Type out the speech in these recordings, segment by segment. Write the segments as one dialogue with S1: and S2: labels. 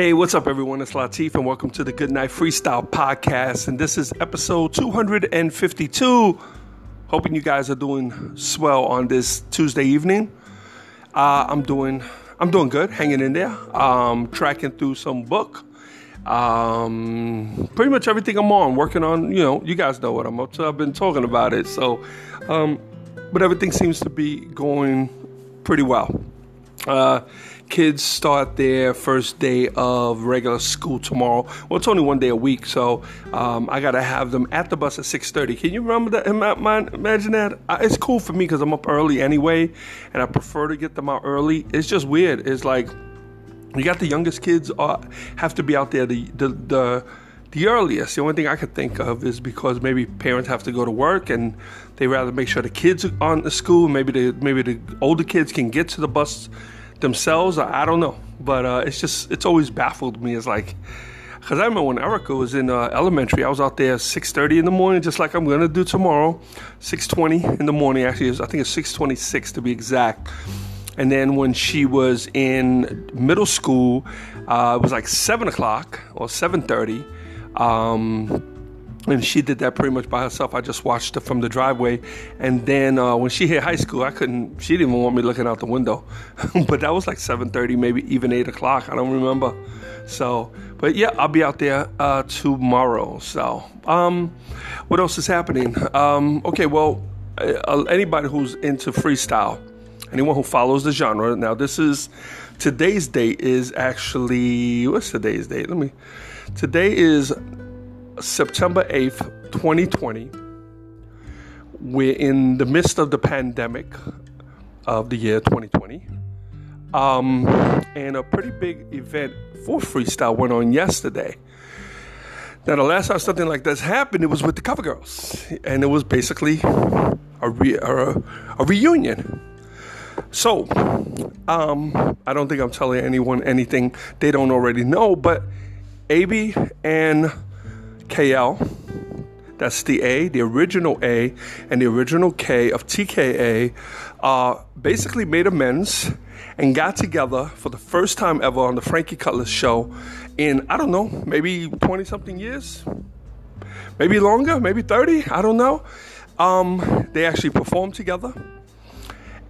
S1: Hey, what's up, everyone? It's Latif, and welcome to the Good Night Freestyle Podcast. And this is episode 252. Hoping you guys are doing swell on this Tuesday evening. Uh, I'm doing, I'm doing good, hanging in there. Um, tracking through some book. Um, pretty much everything I'm on, working on. You know, you guys know what I'm up to. I've been talking about it. So, um, but everything seems to be going pretty well. Uh, kids start their first day of regular school tomorrow. Well, it's only one day a week, so um, I gotta have them at the bus at 6:30. Can you remember that? Imagine that. It's cool for me because I'm up early anyway, and I prefer to get them out early. It's just weird. It's like you got the youngest kids uh, have to be out there the the, the the earliest. The only thing I could think of is because maybe parents have to go to work and they rather make sure the kids are on the school. Maybe the maybe the older kids can get to the bus themselves. I, don't know, but uh, it's just it's always baffled me. It's like because I remember when Erica was in uh, elementary, I was out there 6:30 in the morning, just like I'm gonna do tomorrow. 6:20 in the morning, actually, I think it's 6:26 to be exact. And then when she was in middle school, uh, it was like seven o'clock or 7:30. Um, and she did that pretty much by herself. I just watched her from the driveway, and then uh, when she hit high school, I couldn't. She didn't even want me looking out the window, but that was like 7:30, maybe even eight o'clock. I don't remember. So, but yeah, I'll be out there uh, tomorrow. So, um, what else is happening? Um, okay, well, uh, anybody who's into freestyle, anyone who follows the genre. Now, this is today's date is actually what's today's date? Let me. Today is September 8th, 2020. We're in the midst of the pandemic of the year 2020. Um, and a pretty big event for freestyle went on yesterday. Now, the last time something like this happened, it was with the Cover Girls, and it was basically a, re- a, a reunion. So, um, I don't think I'm telling anyone anything they don't already know, but AB and Kayel. That's the A, the original A, and the original K of TKA uh, basically made amends and got together for the first time ever on the Frankie Cutlass show in, I don't know, maybe 20 something years? Maybe longer, maybe 30, I don't know. Um, they actually performed together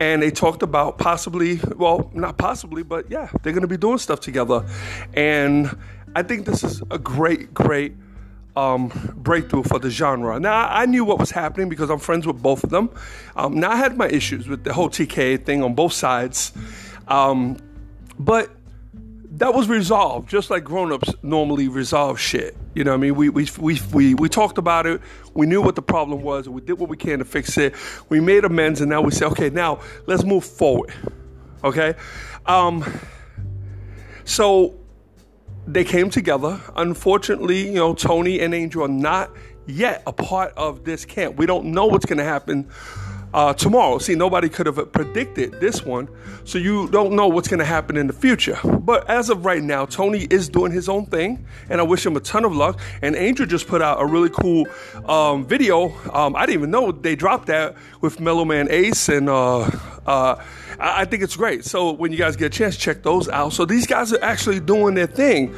S1: and they talked about possibly, well, not possibly, but yeah, they're to be doing stuff together. And I think this is a great, great um, breakthrough for the genre. Now, I knew what was happening because I'm friends with both of them. Um, now, I had my issues with the whole TK thing on both sides, um, but that was resolved, just like grown-ups normally resolve shit. You know what I mean? We, we, we, we, we talked about it. We knew what the problem was. We did what we can to fix it. We made amends, and now we say, okay, now let's move forward. Okay? Um, so they came together. Unfortunately, you know, Tony and Angel are not yet a part of this camp. We don't know what's going to happen uh, tomorrow. See, nobody could have predicted this one, so you don't know what's going to happen in the future. But as of right now, Tony is doing his own thing, and I wish him a ton of luck. And Angel just put out a really cool um, video. Um, I didn't even know they dropped that with Mellow Man Ace and. Uh, uh, I, I think it's great. So when you guys get a chance, check those out. So these guys are actually doing their thing.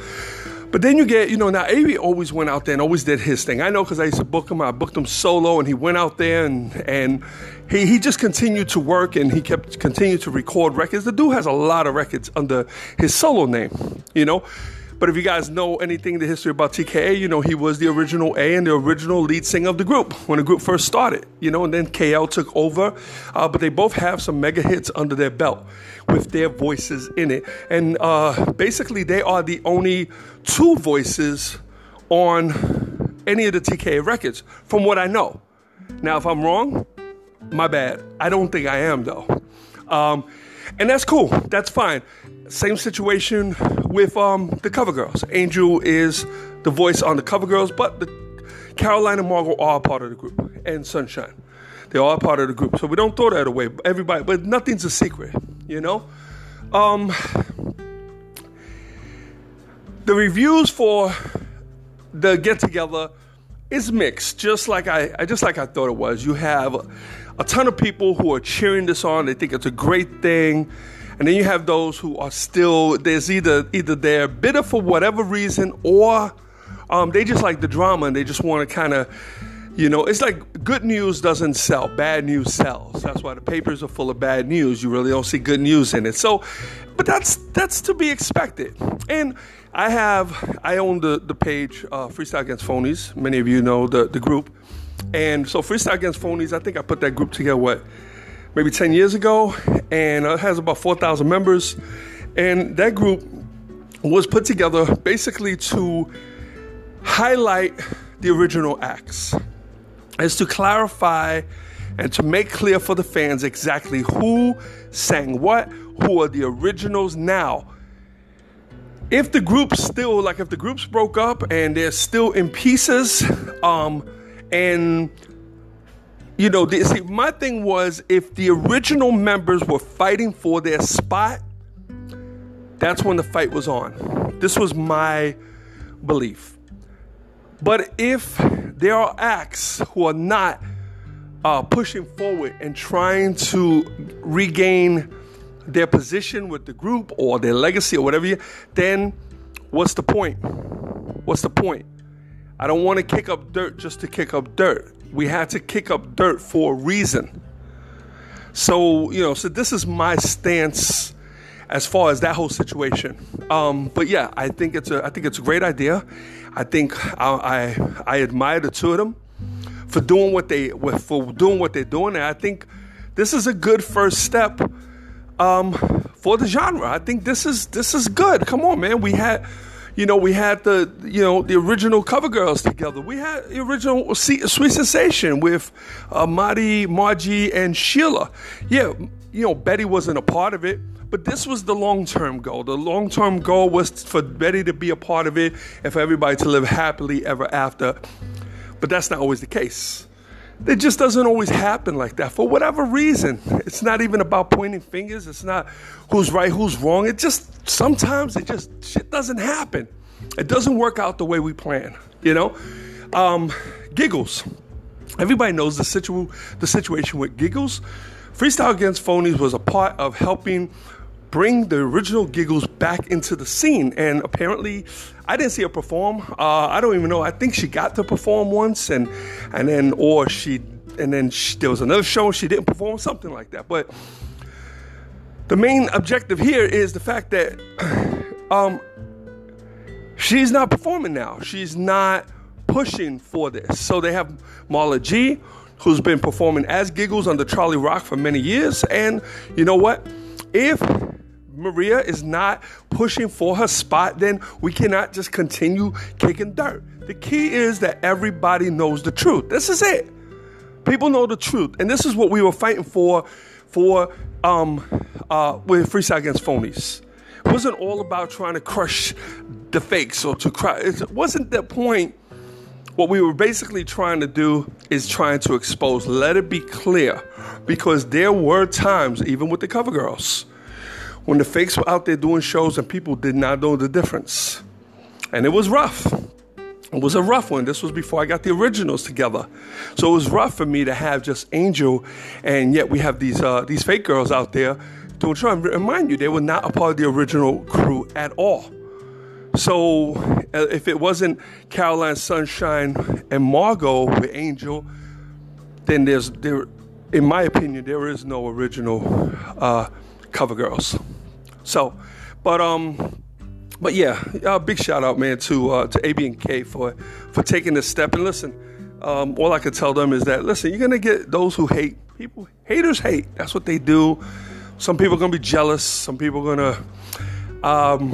S1: But then you get, you know, now Avery always went out there and always did his thing. I know because I used to book him. I booked him solo, and he went out there and and he he just continued to work and he kept continued to record records. The dude has a lot of records under his solo name, you know. But if you guys know anything in the history about TKA, you know he was the original A and the original lead singer of the group when the group first started, you know, and then Kayel took over. Uh, but they both have some mega hits under their belt with their voices in it. And uh, basically, they are the only two voices on any of the TKA records, from what I know. Now, if I'm wrong, My bad. I don't think I am though. Um, and that's cool. That's fine. Same situation with um, the cover girls. Angel is the voice on the cover girls, but the Caroline and Margo are part of the group, and Sunshine. They are part of the group, so we don't throw that away. Everybody, but nothing's a secret, you know. Um, the reviews for the get together is mixed, just like I, just like I thought it was. You have a ton of people who are cheering this on. They think it's a great thing. And then you have those who are still there's either either they're bitter for whatever reason or um, they just like the drama and they just want to kind of you know it's like good news doesn't sell bad news sells that's why the papers are full of bad news you really don't see good news in it so but that's that's to be expected and i have i own the the page uh, freestyle against phonies many of you know the the group and so Freestyle Against Phonies, I think I put that group together, what, maybe 10 years ago. And it has about 4,000 members. And that group was put together basically to highlight the original acts, is to clarify and to make clear for the fans exactly who sang what, who are the originals now. If the group still, like if the groups broke up and they're still in pieces, um, and you know, the, see, my thing was if the original members were fighting for their spot, that's when the fight was on. This was my belief. But if there are acts who are not uh, pushing forward and trying to regain their position with the group or their legacy or whatever, then what's the point? What's the point? I don't want to kick up dirt just to kick up dirt. We had to kick up dirt for a reason. So, you know, so this is my stance as far as that whole situation. Um, but yeah, I think it's a I think it's a great idea. I think I I, I admire the two of them for doing what they for doing what they're doing, and I think this is a good first step um, for the genre. I think this is this is good. Come on, man. We had you know, we had the you know the original cover girls together. We had the original Sweet Sensation with uh, Marty, Margie, and Sheila. Yeah, you know Betty wasn't a part of it, but this was the long term goal. The long term goal was for Betty to be a part of it and for everybody to live happily ever after. But that's not always the case. It just doesn't always happen like that for whatever reason. It's not even about pointing fingers. It's not who's right, who's wrong. It just sometimes it just shit doesn't happen. It doesn't work out the way we plan. You know, um, giggles. Everybody knows the situ the situation with giggles. Freestyle Against Phonies was a part of helping bring the original Giggles back into the scene. And apparently, I didn't see her perform. Uh, I don't even know. I think she got to perform once, and and then or she and then she, there was another show she didn't perform, something like that. But the main objective here is the fact that um, she's not performing now. She's not pushing for this. So they have Marla G, who's been performing as Giggles under Charlie Rock for many years, and you know what? If Maria is not pushing for her spot, then we cannot just continue kicking dirt. The key is that everybody knows the truth. This is it. People know the truth, and this is what we were fighting for, for um, uh, with Freestyle Against Phonies. It wasn't all about trying to crush the fakes or to cry. It wasn't the point. What we were basically trying to do is trying to expose. Let it be clear, because there were times, even with the cover girls when the fakes were out there doing shows and people did not know the difference. And it was rough. It was a rough one. This was before I got the originals together. So it was rough for me to have just Angel, and yet we have these uh, these fake girls out there doing try and remind you they were not a part of the original crew at all. So uh, if it wasn't Caroline Sunshine and Margo with Angel, then there's there, in my opinion, there is no original uh, cover girls. So, but um, but yeah, uh, big shout out, man, to uh, to AB and K for for taking this step. And listen, um, all I can tell them is that listen, you're gonna get those who hate people. Haters hate. That's what they do. Some people are gonna be jealous. Some people are gonna um,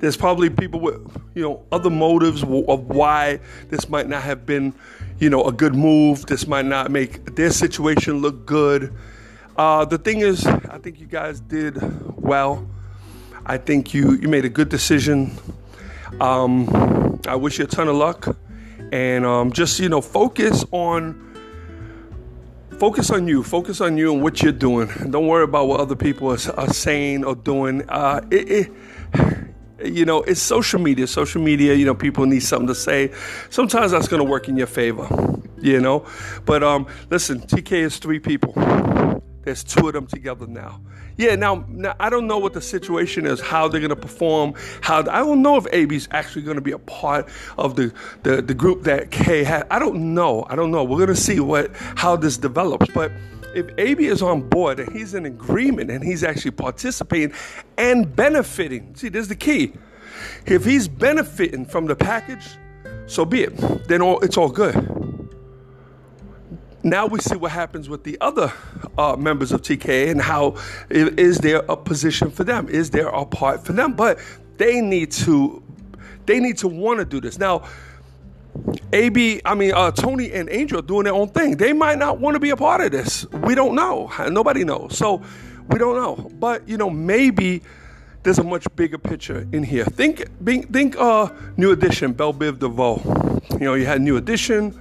S1: There's probably people with, you know, other motives of why this might not have been, you know, a good move. This might not make their situation look good. Uh, the thing is, I think you guys did well. I think you you made a good decision. Um, I wish you a ton of luck, and um, just you know, focus on focus on you. Focus on you and what you're doing. Don't worry about what other people are, are saying or doing. Uh, it, it, you know, it's social media. Social media, you know, people need something to say. Sometimes that's going to work in your favor, you know. But um, listen, TK is three people. There's two of them together now. Yeah, now, now I don't know what the situation is, how they're gonna perform. How I don't know if AB's actually gonna be a part of the, the the group that K had. I don't know. I don't know. We're gonna see what how this develops. But if AB is on board and he's in agreement and he's actually participating and benefiting, see, there's the key. If he's benefiting from the package, so be it. Then all, it's all good. Now we see what happens with the other uh, members of TK and how is there a position for them? Is there a part for them? But they need to they need to want to do this. Now, AB, I mean, uh, Tony and Angel doing their own thing. They might not want to be a part of this. We don't know. Nobody knows. So we don't know. But you know, maybe there's a much bigger picture in here. Think, think, uh, New Edition, Bell Biv DeVoe. You know, you had New Edition.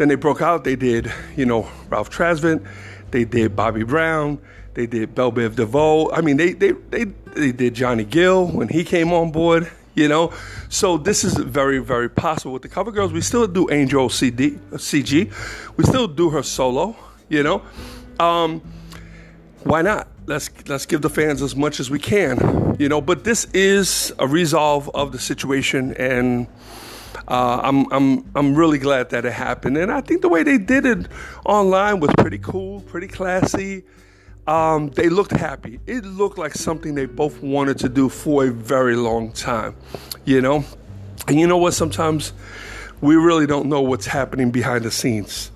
S1: Then they broke out. They did, you know, Ralph Tresvant. They did Bobby Brown. They did Bell Biv DeVoe. I mean, they, they, they, they did Johnny Gill when he came on board, you know. So this is very, very possible. With the cover girls, we still do Angel CD, CG. We still do her solo, you know. Um, why not? Let's let's give the fans as much as we can, you know. But this is a resolve of the situation, and uh, I'm, I'm, I'm really glad that it happened. And I think the way they did it online was pretty cool, pretty classy. Um, they looked happy. It looked like something they both wanted to do for a very long time, you know? And you know what? Sometimes we really don't know what's happening behind the scenes.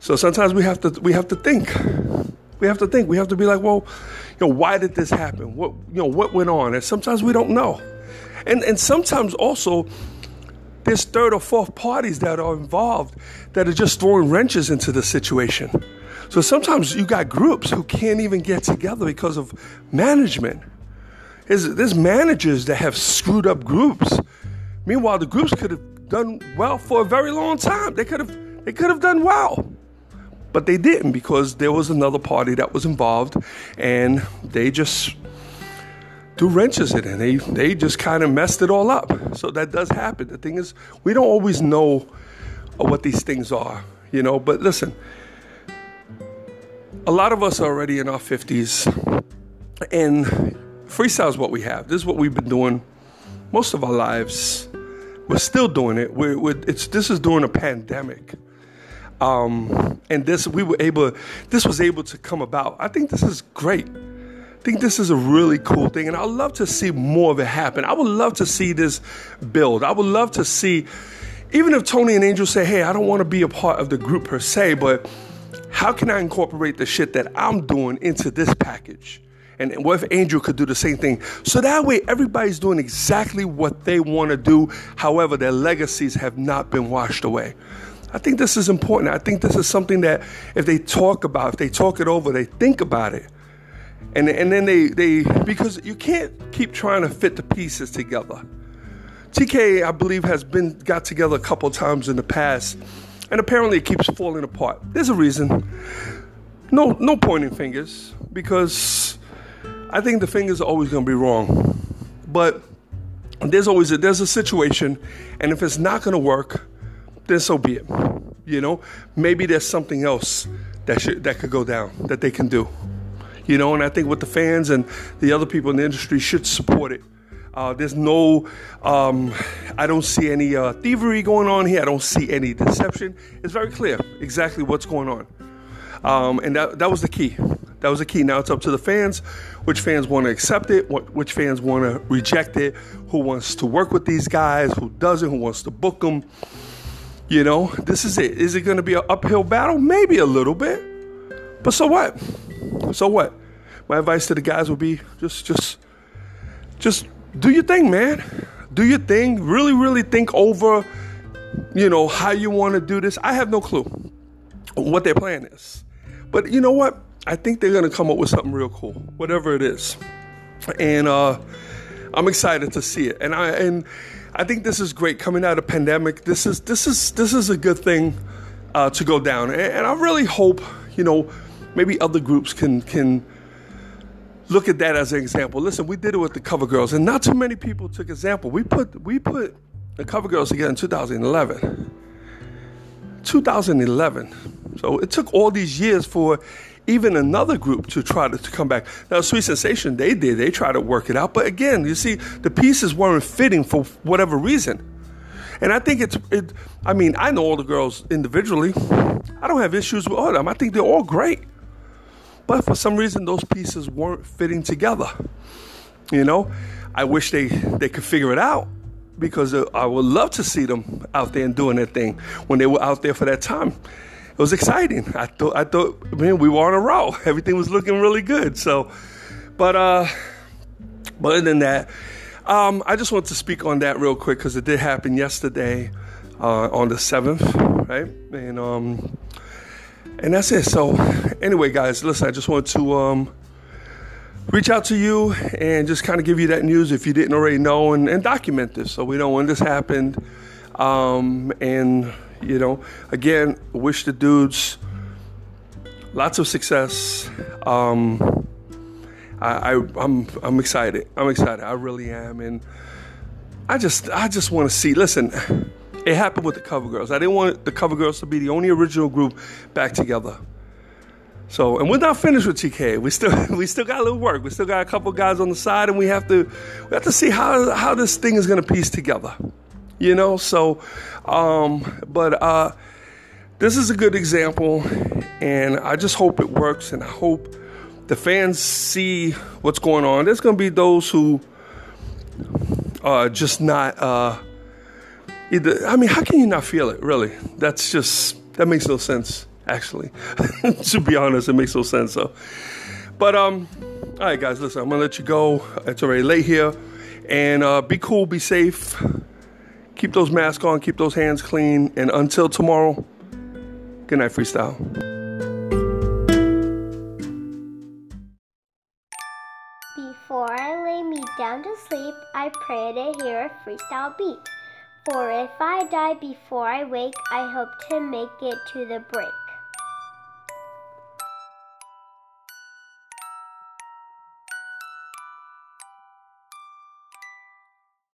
S1: So sometimes we have to we have to think. We have to think. We have to be like, well, you know, why did this happen? What you know, what went on? And sometimes we don't know. And and sometimes also there's third or fourth parties that are involved that are just throwing wrenches into the situation. So sometimes you got groups who can't even get together because of management. There's, there's managers that have screwed up groups. Meanwhile, the groups could have done well for a very long time. They could have they could have done well. But they didn't because there was another party that was involved and they just threw wrenches in it. They they just kind of messed it all up. So that does happen. The thing is, we don't always know what these things are, you know. But listen, a lot of us are already in our fifties, and freestyle is what we have. This is what we've been doing most of our lives. We're still doing it. We're, we're it's this is during a pandemic. Um, and this we were able this was able to come about. I think this is great think this is a really cool thing, and I'd love to see more of it happen. I would love to see this build. I would love to see, even if Tony and Angel say, hey, I don't want to be a part of the group per se, but how can I incorporate the shit that I'm doing into this package? And what if Angel could do the same thing? So that way, everybody's doing exactly what they want to do. However, their legacies have not been washed away. I think this is important. I think this is something that if they talk about, if they talk it over, they think about it, and and then they they because you can't keep trying to fit the pieces together. TK, I believe, has been got together a couple times in the past, and apparently it keeps falling apart. There's a reason. No, no pointing fingers because I think the fingers are always going to be wrong. But there's always a, there's a situation, and if it's not going to work, then so be it. You know, maybe there's something else that should that could go down that they can do you know, and I think what the fans and the other people in the industry should support it. Uh, there's no, um, I don't see any uh, thievery going on here. I don't see any deception. It's very clear exactly what's going on. Um, and that, that was the key. That was the key. Now it's up to the fans, which fans want to accept it, which fans want to reject it, who wants to work with these guys, who doesn't, who wants to book them. You know, this is it. Is it going to be an uphill battle? Maybe a little bit. But so what? So what? My advice to the guys would be just just just do your thing, man. Do your thing. Really, really think over, you know, how you want to do this. I have no clue what their plan is. But you know what? I think they're to come up with something real cool, whatever it is. And uh, I'm excited to see it. And I and I think this is great coming out of pandemic. This is this is this is a good thing uh, to go down. And, and I really hope, you know, maybe other groups can can look at that as an example. Listen, we did it with the Cover Girls, and not too many people took example. We put we put the Cover Girls together in 2011. 2011. So it took all these years for even another group to try to, to come back. Now, Sweet Sensation, they did. They tried to work it out. But again, you see, the pieces weren't fitting for whatever reason. And I think it's, it, I mean, I know all the girls individually. I don't have issues with all of them. I think they're all great. But for some reason, those pieces weren't fitting together. You know, I wish they, they could figure it out because uh, I would love to see them out there and doing their thing when they were out there for that time. It was exciting. I thought, I thought, man, we were on a roll. Everything was looking really good. So, but uh, but other than that, um, I just want to speak on that real quick because it did happen yesterday uh, on the seventh, right? And um, and that's it. So, anyway, guys, listen, I just want to um, reach out to you and just kind of give you that news if you didn't already know and, and document this so we know when this happened. Um, and, you know, again, wish the dudes lots of success. Um, I, I, I'm I'm excited. I'm excited. I really am, and I just I just want to see. Listen, it happened with the Cover Girls. I didn't want the Cover Girls to be the only original group back together. So, and we're not finished with TK. We still we still got a little work. We still got a couple guys on the side, and we have to we have to see how how this thing is going to piece together. You know, so, um, but uh, this is a good example, and I just hope it works, and I hope the fans see what's going on. There's going to be those who are just not. Uh, I mean, how can you not feel it? Really, that's just that makes no sense. Actually, to be honest, it makes no sense. So, but um, all right, guys, listen, I'm gonna let you go. It's already late here, and uh, be cool, be safe, keep those masks on, keep those hands clean, and until tomorrow, good night, freestyle.
S2: Before I lay me down to sleep, I pray to hear a freestyle beat. For if I die before I wake, I hope to make it to the break.